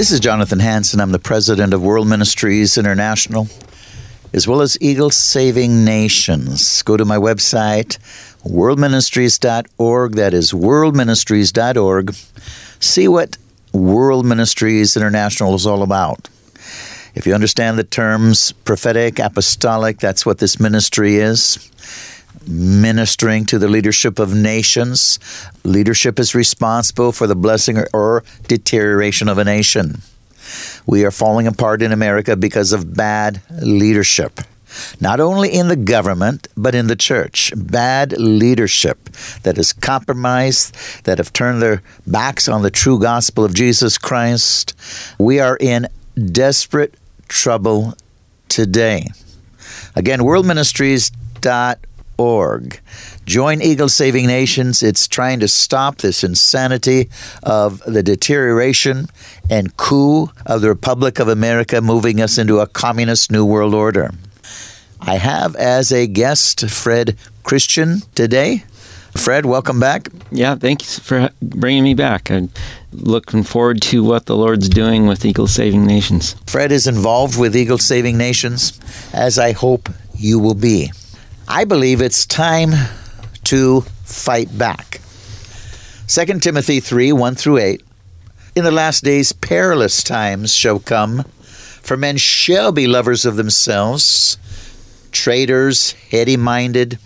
This is Jonathan Hansen. I'm the president of World Ministries International, as well as Eagle Saving Nations. Go to my website worldministries.org. That is worldministries.org. See what World Ministries International is all about. If you understand the terms prophetic, apostolic, that's what this ministry is. Ministering to the leadership of nations. Leadership is responsible for the blessing or deterioration of a nation. We are falling apart in America because of bad leadership not only in the government, but in the church. Bad leadership that has compromised, that have turned their backs on the true gospel of Jesus Christ. We are in desperate trouble today. Again, worldministries.org. Join Eagle Saving Nations. It's trying to stop this insanity of the deterioration and coup of the Republic of America, moving us into a communist New World Order. I have as a guest Fred Christian today. Fred, welcome back. Yeah, thanks for bringing me back. I'm looking forward to what the Lord's doing with Eagle Saving Nations. Fred is involved with Eagle Saving Nations, as I hope you will be. I believe it's time to fight back. 2 Timothy 3 1 through 8. In the last days, perilous times shall come, for men shall be lovers of themselves traitors, heady minded,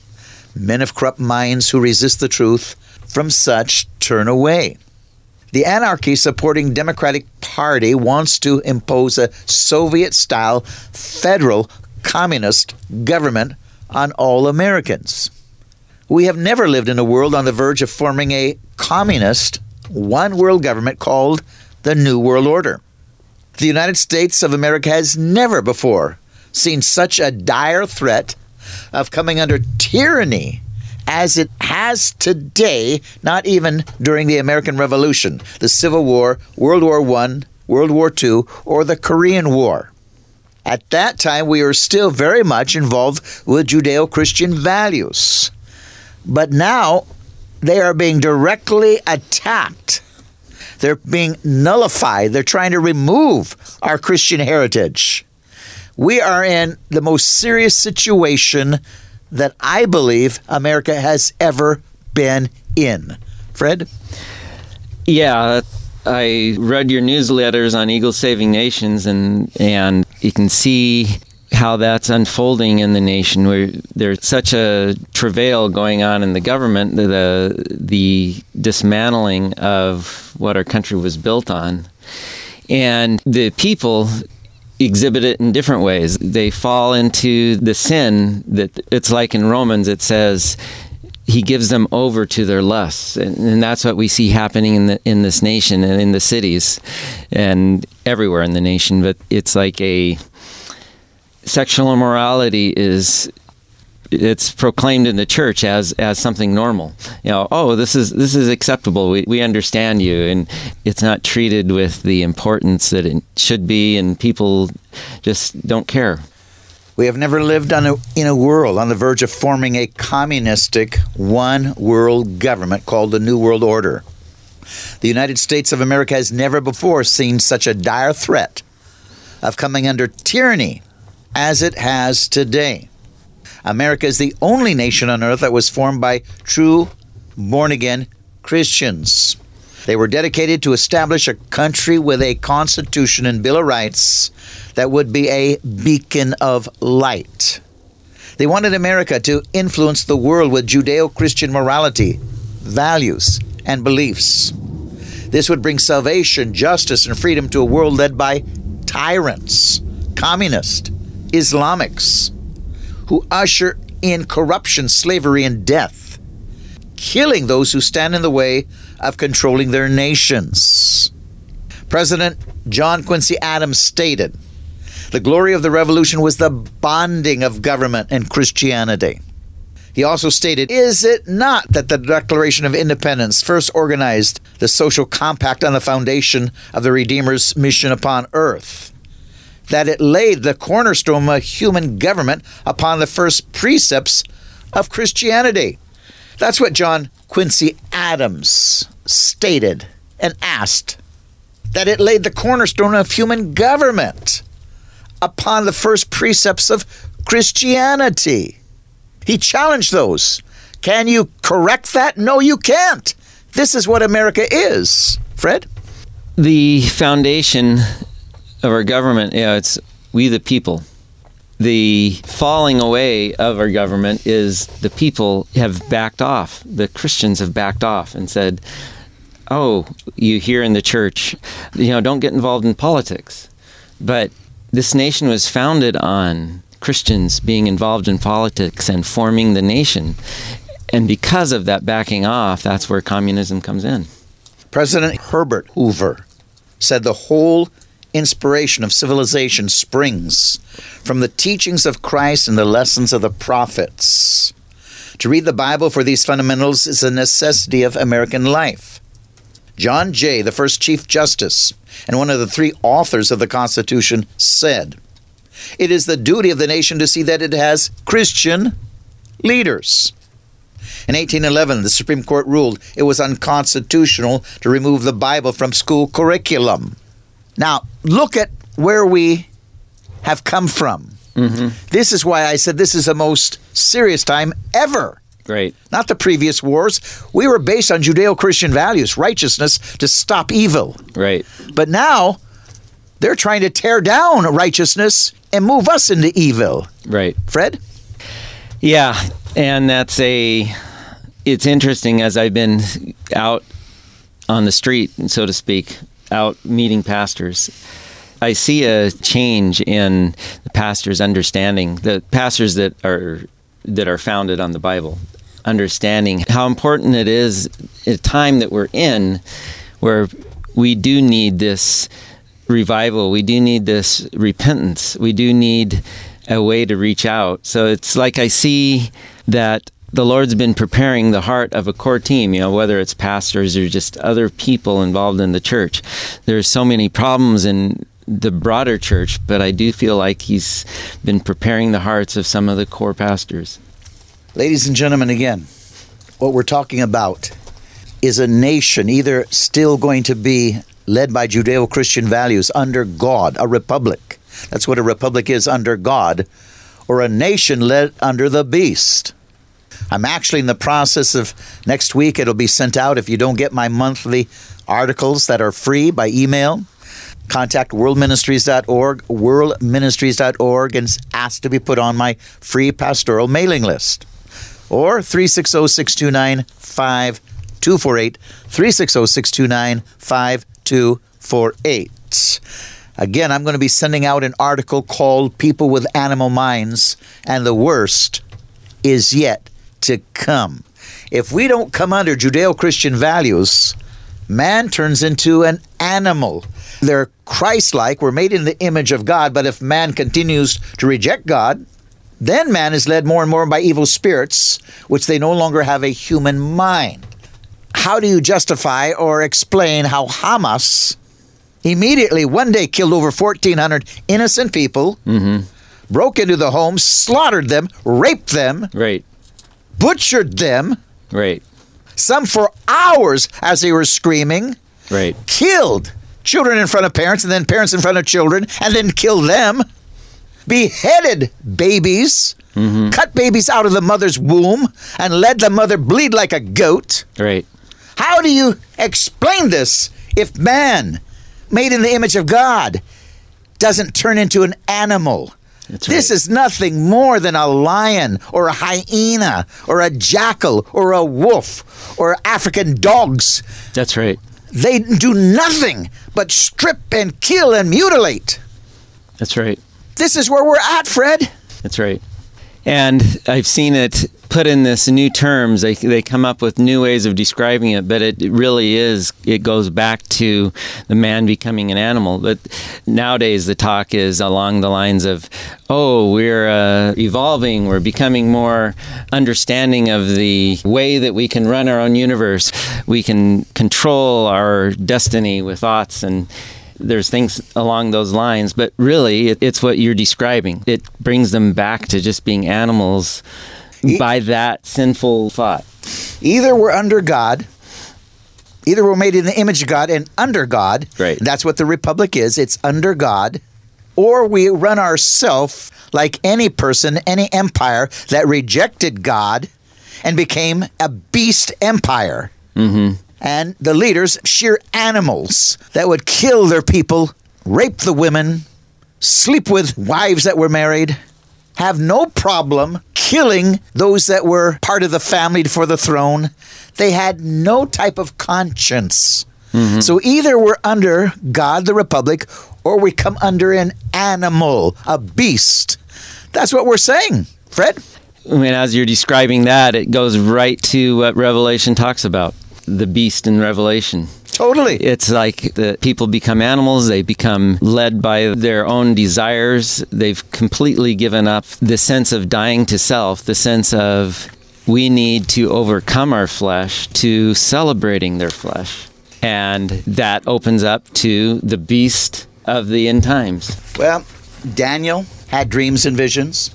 men of corrupt minds who resist the truth, from such turn away. The anarchy supporting Democratic Party wants to impose a Soviet style federal communist government on all Americans. We have never lived in a world on the verge of forming a communist one world government called the New World Order. The United States of America has never before seen such a dire threat of coming under tyranny as it has today, not even during the American Revolution, the Civil War, World War I, World War II, or the Korean War. At that time, we were still very much involved with Judeo Christian values. But now, they are being directly attacked. They're being nullified. They're trying to remove our Christian heritage we are in the most serious situation that I believe America has ever been in. Fred? Yeah, I read your newsletters on Eagle Saving Nations, and and you can see how that's unfolding in the nation. Where there's such a travail going on in the government, the the dismantling of what our country was built on, and the people exhibit it in different ways. They fall into the sin that it's like in Romans, it says, he gives them over to their lusts and, and, that's what we see happening in the in this nation and in the cities and everywhere in the nation but it's like a sexual immorality is it's proclaimed in the church as as something normal. You know, oh, this is this is acceptable. We we understand you, and it's not treated with the importance that it should be, and people just don't care. We have never lived a, in a world on the verge of forming a communistic one world government called the New World Order. The United States of America has never before seen such a dire threat of coming under tyranny as it has today. America is the only nation on earth that was formed by true born again Christians. They were dedicated to establish a country with a constitution and Bill of Rights that would be a beacon of light. They wanted America to influence the world with Judeo Christian morality, values, and beliefs. This would bring salvation, justice, and freedom to a world led by tyrants, communists, Islamics, who usher in corruption, slavery, and death, killing those who stand in the way of controlling their nations. President John Quincy Adams stated the glory of the revolution was the bonding of government and Christianity. He also stated, Is it not that the Declaration of Independence first organized the social compact on the foundation of the Redeemer's mission upon earth? That it laid the cornerstone of human government upon the first precepts of Christianity. That's what John Quincy Adams stated and asked. That it laid the cornerstone of human government upon the first precepts of Christianity. He challenged those. Can you correct that? No, you can't. This is what America is. Fred? The foundation of our government, yeah, it's we the people. The falling away of our government is the people have backed off. The Christians have backed off and said, "Oh, you here in the church, you know, don't get involved in politics." But this nation was founded on Christians being involved in politics and forming the nation. And because of that backing off, that's where communism comes in. President Herbert Hoover said the whole inspiration of civilization springs from the teachings of Christ and the lessons of the prophets. To read the Bible for these fundamentals is a necessity of American life. John Jay, the first Chief Justice and one of the three authors of the Constitution, said, It is the duty of the nation to see that it has Christian leaders. In 1811, the Supreme Court ruled it was unconstitutional to remove the Bible from school curriculum. Now, look at where we have come from. Mm-hmm. This is why I said this is the most serious time ever. Right. Not the previous wars. We were based on Judeo Christian values, righteousness to stop evil. Right. But now they're trying to tear down righteousness and move us into evil. Right. Fred? Yeah. And that's a, it's interesting as I've been out on the street, so to speak, out meeting pastors. I see a change in the pastors' understanding. The pastors that are that are founded on the Bible, understanding how important it is a time that we're in where we do need this revival, we do need this repentance, we do need a way to reach out. So it's like I see that the Lord's been preparing the heart of a core team, you know, whether it's pastors or just other people involved in the church. There's so many problems in the broader church, but I do feel like he's been preparing the hearts of some of the core pastors. Ladies and gentlemen, again, what we're talking about is a nation either still going to be led by Judeo Christian values under God, a republic. That's what a republic is under God, or a nation led under the beast. I'm actually in the process of next week, it'll be sent out if you don't get my monthly articles that are free by email contact worldministries.org, worldministries.org, and ask to be put on my free pastoral mailing list. Or 360 629 5248. 360 629 5248. Again, I'm going to be sending out an article called People with Animal Minds, and the worst is yet to come. If we don't come under Judeo Christian values, man turns into an animal. They're Christ like, we're made in the image of God, but if man continues to reject God, then man is led more and more by evil spirits, which they no longer have a human mind. How do you justify or explain how Hamas immediately one day killed over 1,400 innocent people, mm-hmm. broke into the homes, slaughtered them, raped them, right. Butchered them, right. some for hours as they were screaming, right. killed children in front of parents and then parents in front of children and then killed them, beheaded babies mm-hmm. cut babies out of the mother's womb, and let the mother bleed like a goat. Right. How do you explain this if man, made in the image of God, doesn't turn into an animal? That's This right. is nothing more than a lion or a hyena or a jackal or a wolf or African dogs. That's right. They do nothing but strip and kill and mutilate. That's right. This is where we're at, Fred. That's right. And I've seen it put in this new terms. They, they come up with new ways of describing it, but it really is, it goes back to the man becoming an animal. But nowadays, the talk is along the lines of, oh, we're uh, evolving, we're becoming more understanding of the way that we can run our own universe. We can control our destiny with thoughts and there's things along those lines, but really it, it's what you're describing. It brings them back to just being animals by that sinful thought. Either we're under God, either we're made in the image of God and under God. Right. That's what the republic is. It's under God. Or we run ourselves like any person, any empire that rejected God and became a beast empire. Mm-hmm. And the leaders, sheer animals that would kill their people, rape the women, sleep with wives that were married, have no problem killing those that were part of the family for the throne. They had no type of conscience. Mm-hmm. So either we're under God, the Republic, or we come under an animal, a beast. That's what we're saying, Fred. I mean, as you're describing that, it goes right to what Revelation talks about the beast in Revelation. Totally. It's like the people become animals, they become led by their own desires. They've completely given up the sense of dying to self, the sense of we need to overcome our flesh to celebrating their flesh. And that opens up to the beast of the end times. Well, Daniel had dreams and visions.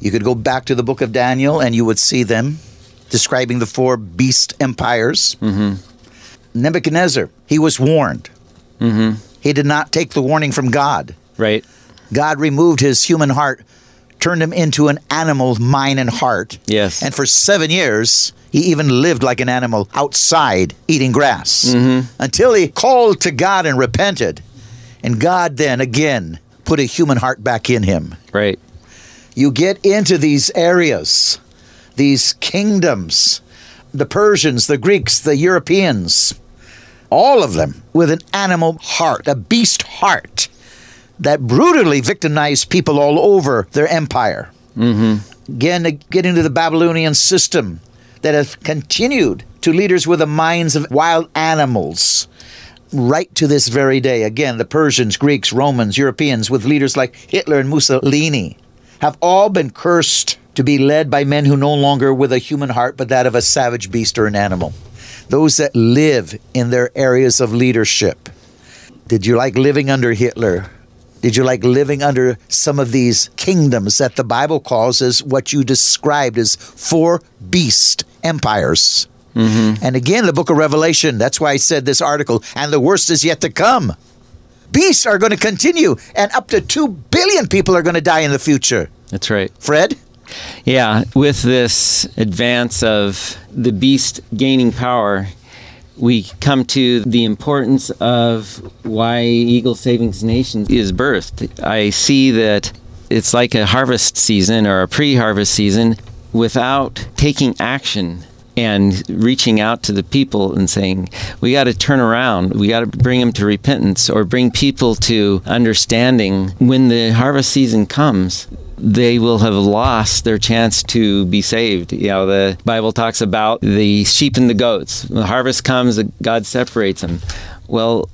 You could go back to the book of Daniel and you would see them describing the four beast empires. Mm-hmm. Nebuchadnezzar, he was warned. Mm-hmm. He did not take the warning from God. Right? God removed his human heart, turned him into an animal mind and heart. Yes. And for seven years, he even lived like an animal outside eating grass until he called to God and repented. And God then again put a human heart back in him. Right. You get into these areas, these kingdoms, the Persians, the Greeks, the Europeans, all of them with an animal heart, a beast heart that brutally victimized people all over their empire. Mm-hmm. Again, to the Babylonian system that has continued to leaders with the minds of wild animals right to this very day. Again, the Persians, Greeks, Romans, Europeans, with leaders like Hitler and Mussolini, have all been cursed to be led by men who no longer with a human heart, but that of a savage beast or an animal. Those that live in their areas of leadership. Did you like living under Hitler? Did you like living under some of these kingdoms that the Bible calls as what you described as four beast empires? Mm-hmm. And again, the book of Revelation, that's why I said this article, and the worst is yet to come. Beasts are going to continue, and up to 2 billion people are going to die in the future. That's right. Fred? Yeah, with this advance of the beast gaining power, we come to the importance of why Eagle Saving Nations is birthed. I see that it's like a harvest season or a pre harvest season without taking action and reaching out to the people and saying, we got to turn around. We got to bring them to repentance or bring people to understanding when the harvest season comes they will have lost their chance to be saved. You know, the Bible talks about the sheep and the goats. When the harvest comes, God separates them. Well,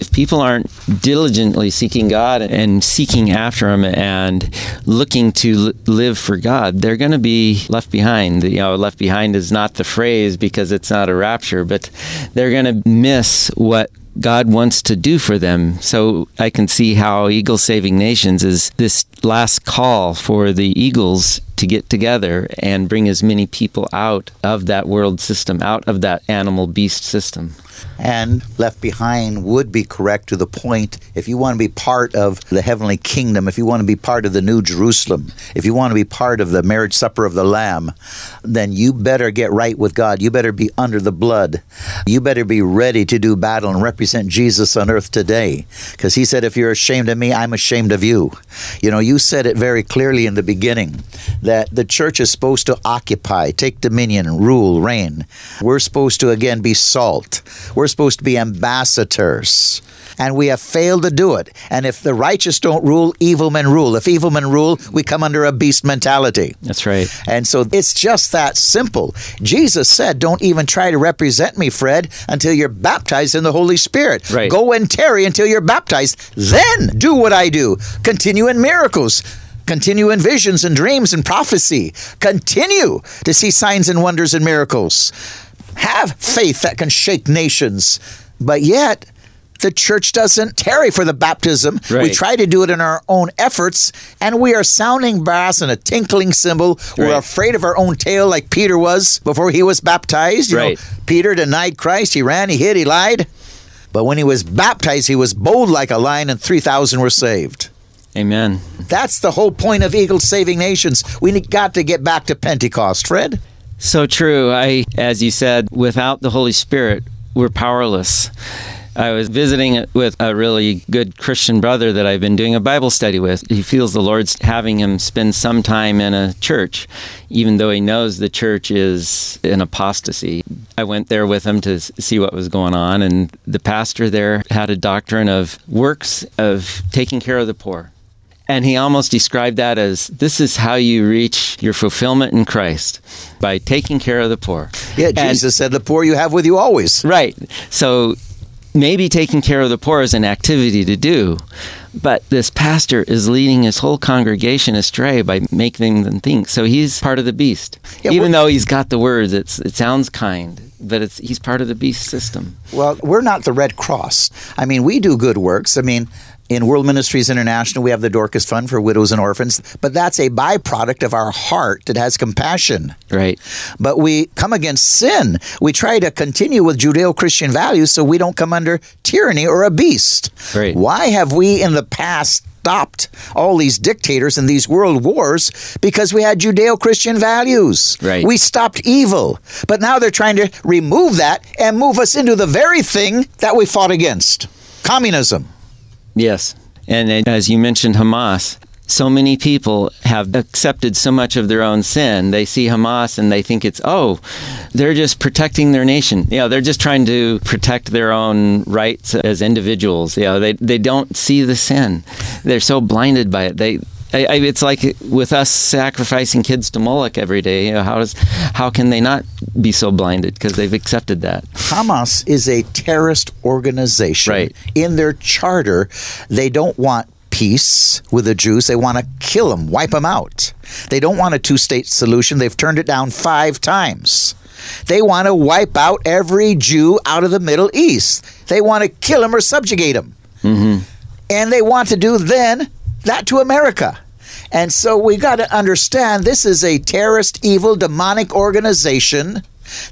if people aren't diligently seeking God and seeking after Him and looking to li- live for God, they're going to be left behind. You know, left behind is not the phrase because it's not a rapture, but they're going to miss what God wants to do for them. So I can see how Eagle Saving Nations is this last call for the Eagles to get together and bring as many people out of that world system, out of that animal beast system and left behind would be correct to the point if you want to be part of the heavenly kingdom, if you want to be part of the new Jerusalem, if you want to be part of the marriage supper of the Lamb, then you better get right with God. You better be under the blood. You better be ready to do battle and represent Jesus on earth today. Because he said, If you're ashamed of me, I'm ashamed of you. You know, you said it very clearly in the beginning that the church is supposed to occupy, take dominion, rule, reign. We're supposed to, again, be salt. We're supposed to be ambassadors. And we have failed to do it. And if the righteous don't rule, evil men rule. If evil men rule, we come under a beast mentality. That's right. And so it's just that simple. Jesus said, Don't even try to represent me, Fred, until you're baptized in the Holy Spirit. Right. Go and tarry until you're baptized. Then do what I do. Continue in miracles continue in visions and dreams and prophecy, continue to see signs and wonders and miracles have faith that can shake nations, but yet the church doesn't tarry for the baptism. Right. We try to do it in our own efforts, and we are sounding brass and a tinkling cymbal. We're afraid of our own tail, like Peter was before he was baptized. You know, Right. Peter denied Christ. He ran, he hid, he lied. But when he was baptized, he was bold like a lion, and 3,000 were saved. Amen. That's the whole point of Eagle Saving Nations. We got to get back to Pentecost, Fred. So true. I, as you said, without the Holy Spirit, we're powerless. I was visiting with a really good Christian brother that I've been doing a Bible study with. He feels the Lord's having him spend some time in a church, even though he knows the church is in apostasy. I went there with him to see what was going on, and the pastor there had a doctrine of works of taking care of the poor. And he almost described that as this is how you reach your fulfillment in Christ by taking care of the poor. Yeah, And- Jesus said, The poor you have with you always. Right. So maybe taking care of the poor is an activity to do, but this pastor is leading his whole congregation astray by making them think. So he's part of the beast. Yeah, Even though he's got the words, it's, it sounds kind, but it's, he's part of the beast system. Well, we're not the Red Cross. I mean, we do good works. I mean, in World Ministries International, we have the Dorcas Fund for widows and orphans, but that's a byproduct of our heart that has compassion. Right. But we come against sin. We try to continue with Judeo Christian values so we don't come under tyranny or a beast. Right. Why have we in the past stopped all these dictators and these world wars? Because we had Judeo Christian values. Right. We stopped evil. But now they're trying to remove that and move us into the very thing that we fought against communism. Yes. And as you mentioned, Hamas. So many people have accepted so much of their own sin. They see Hamas and they think it's, oh, they're just protecting their nation. Know, they're just trying to protect their own rights as individuals. Know, they, they don't see the sin. They're so blinded by it. They, I, I, it's like with us sacrificing kids to Moloch every day. You know, how does, how can they not be so blinded because they've accepted that? Hamas is a terrorist organization. Right. In their charter, they don't want peace with the Jews. They want to kill them, wipe them out. They don't want a two state solution. They've turned it down five times. They want to wipe out every Jew out of the Middle East. They want to kill them or subjugate them. Mm-hmm. And they want to do then that to America. And so we got to understand this is a terrorist, evil, demonic organization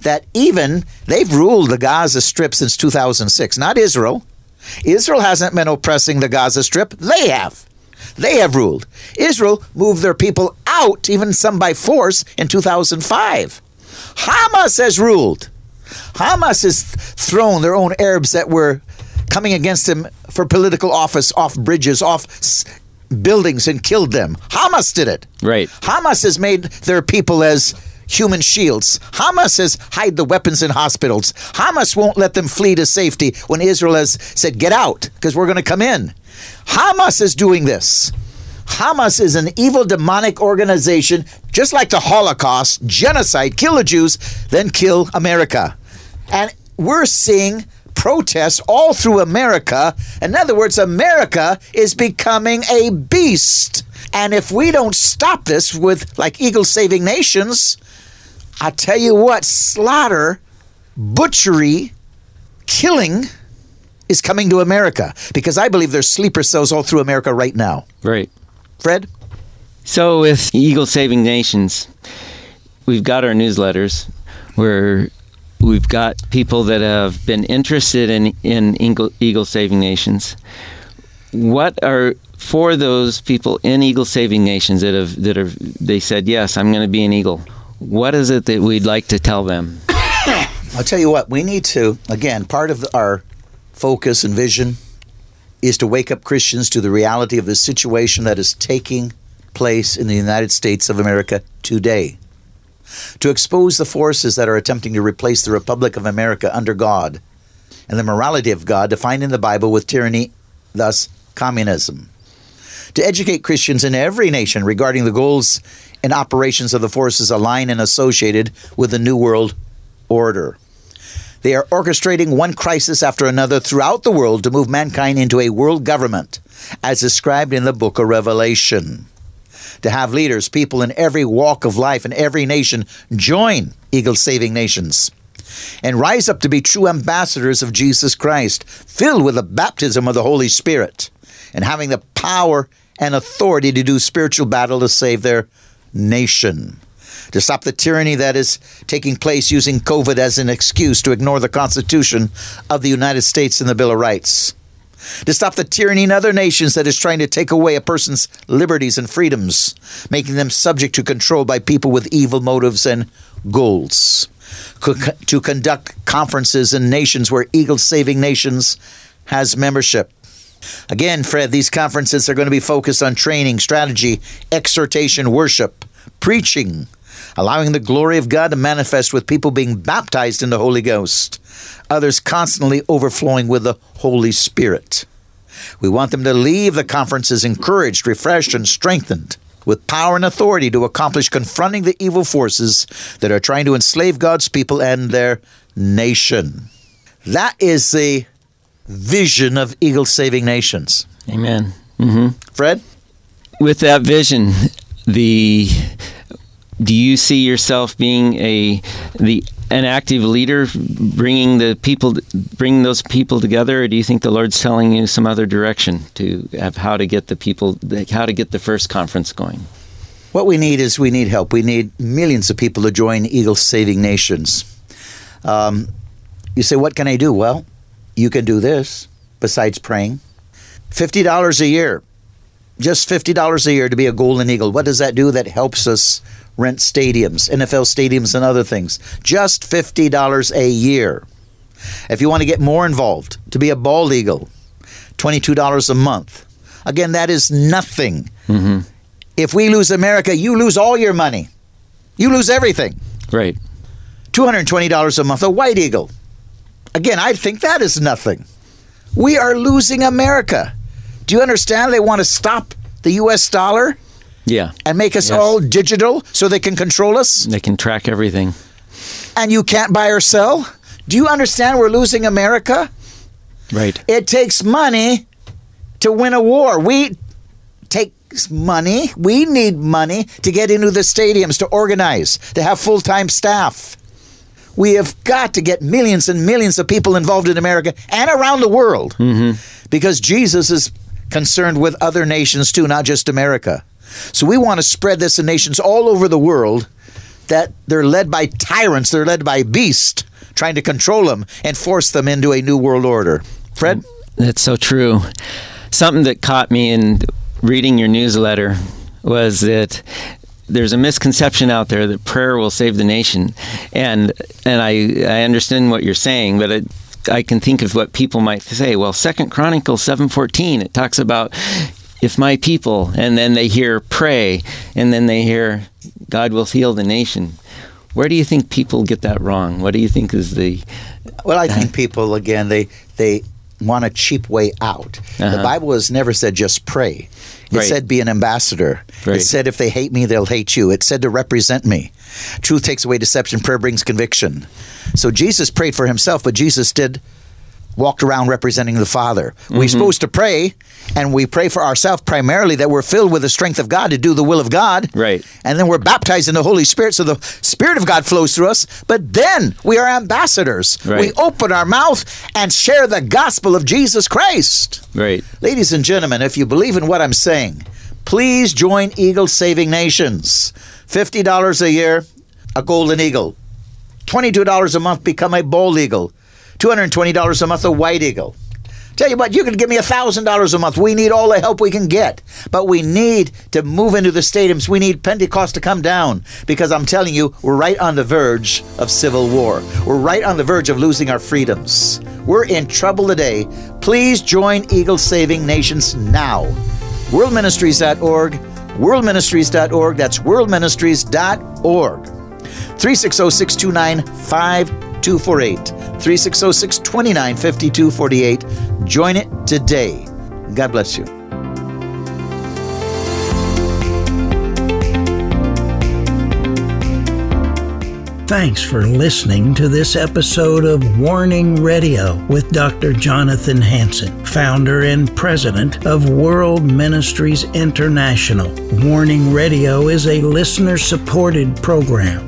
that even they've ruled the Gaza Strip since 2006, not Israel. Israel hasn't been oppressing the Gaza Strip, they have. They have ruled. Israel moved their people out, even some by force, in 2005. Hamas has ruled. Hamas has thrown their own Arabs that were coming against them for political office off bridges, off buildings, and killed them. Hamas did it. Right. Hamas has made their people as human shields. Hamas has hide the weapons in hospitals. Hamas won't let them flee to safety when Israel has said, get out, because we're going to come in. Hamas is doing this. Hamas is an evil demonic organization, just like the Holocaust, genocide, kill the Jews, then kill America. And we're seeing protests all through America. In other words, America is becoming a beast. And if we don't stop this with like Eagle Saving Nations, I tell you what, slaughter, butchery, killing is coming to America because I believe there's sleeper cells all through America right now. Right. Fred? So with Eagle Saving Nations, we've got our newsletters where we've got people that have been interested in in Eagle, Eagle Saving Nations. What are for those people in Eagle Saving Nations that have that have they said yes, I'm going to be an eagle. What is it that we'd like to tell them? I'll tell you what, we need to, again, part of our focus and vision is to wake up Christians to the reality of the situation that is taking place in the United States of America today. To expose the forces that are attempting to replace the Republic of America under God and the morality of God defined in the Bible with tyranny, thus communism. To educate Christians in every nation regarding the goals and operations of the forces aligned and associated with the New World Order. They are orchestrating one crisis after another throughout the world to move mankind into a world government, as described in the book of Revelation. To have leaders, people in every walk of life in every nation join Eagle Saving Nations and rise up to be true ambassadors of Jesus Christ, filled with the baptism of the Holy Spirit and having the power and authority to do spiritual battle to save their nation to stop the tyranny that is taking place using COVID as an excuse to ignore the Constitution of the United States and the Bill of Rights. To stop the tyranny in other nations that is trying to take away a person's liberties and freedoms, making them subject to control by people with evil motives and goals. To conduct conferences in nations where Eagle Saving Nations has membership. Again, Fred, these conferences are going to be focused on training, strategy, exhortation, worship, preaching, allowing the glory of God to manifest with people being baptized in the Holy Ghost, others constantly overflowing with the Holy Spirit. We want them to leave the conferences encouraged, refreshed, and strengthened with power and authority to accomplish confronting the evil forces that are trying to enslave God's people and their nation. That is the vision of Eagle Saving Nations. Amen. Mm-hmm. Fred? With that vision, the do you see yourself being a the an active leader bringing the people bringing those people together? Or do you think the lord's telling you some other direction to have how to get the people how to get the first conference going? What we need is we need help. We need millions of people to join eagle saving nations. Um, you say what can i do? Well you can do this besides praying. $50 a year just $50 a year to be a golden eagle. What does that do that helps us rent stadiums, NFL stadiums, and other things. Just $50 a year. If you want to get more involved, to be a bald eagle, $22 a month. Again, that is nothing. Mm-hmm. If we lose America, you lose all your money. You lose everything. Right. $220 a month, a white eagle. Again, I think that is nothing. We are losing America. Do you understand? They want to stop the U.S. dollar yeah. And make us yes. all digital so they can control us? They can track everything. And you can't buy or sell? Do you understand we're losing America? Right. It takes money to win a war. We take money. We need money to get into the stadiums, to organize, to have full time staff. We have got to get millions and millions of people involved in America and around the world mm-hmm. because Jesus is concerned with other nations too, not just America. So we want to spread this in nations all over the world that they're led by tyrants, they're led by beasts trying to control them and force them into a new world order. Fred? That's so true. Something that caught me in reading your newsletter was that there's a misconception out there that prayer will save the nation, and and I I understand what you're saying, but it, I can think of what people might say. Well, Second Chronicles seven fourteen it talks about if my people, and then they hear pray, and then they hear God will heal the nation. Where do you think people get that wrong? What do you think is the? Well, I think people again they they want a cheap way out. Uh-huh. The Bible has never said just pray. It right. said be an ambassador. Right. It said if they hate me, they'll hate you. It said to represent me. Truth takes away deception. Prayer brings conviction. So Jesus prayed for himself, but Jesus did walked around representing the Father. We're mm-hmm. supposed to pray, and we pray for ourselves primarily that we're filled with the strength of God to do the will of God. Right. And then we're baptized in the Holy Spirit, so the Spirit of God flows through us. But then we are ambassadors. Right. We open our mouth and share the gospel of Jesus Christ. Right. Ladies and gentlemen, if you believe in what I'm saying, please join Eagle Saving Nations. $50 a year, a golden eagle. $22 a month, become a bald eagle. $220 a month, a white eagle. Tell you what, you can give me $1,000 a month. We need all the help we can get. But we need to move into the stadiums. We need Pentecost to come down because I'm telling you, we're right on the verge of civil war. We're right on the verge of losing our freedoms. We're in trouble today. Please join Eagle Saving Nations now. Worldministries.org, worldministries.org. That's worldministries.org. 360 629 5248. 360 629 5248. Join it today. God bless you. Thanks for listening to this episode of Warning Radio with Dr. Jonathan Hansen, founder and president of World Ministries International. Warning Radio is a listener supported program.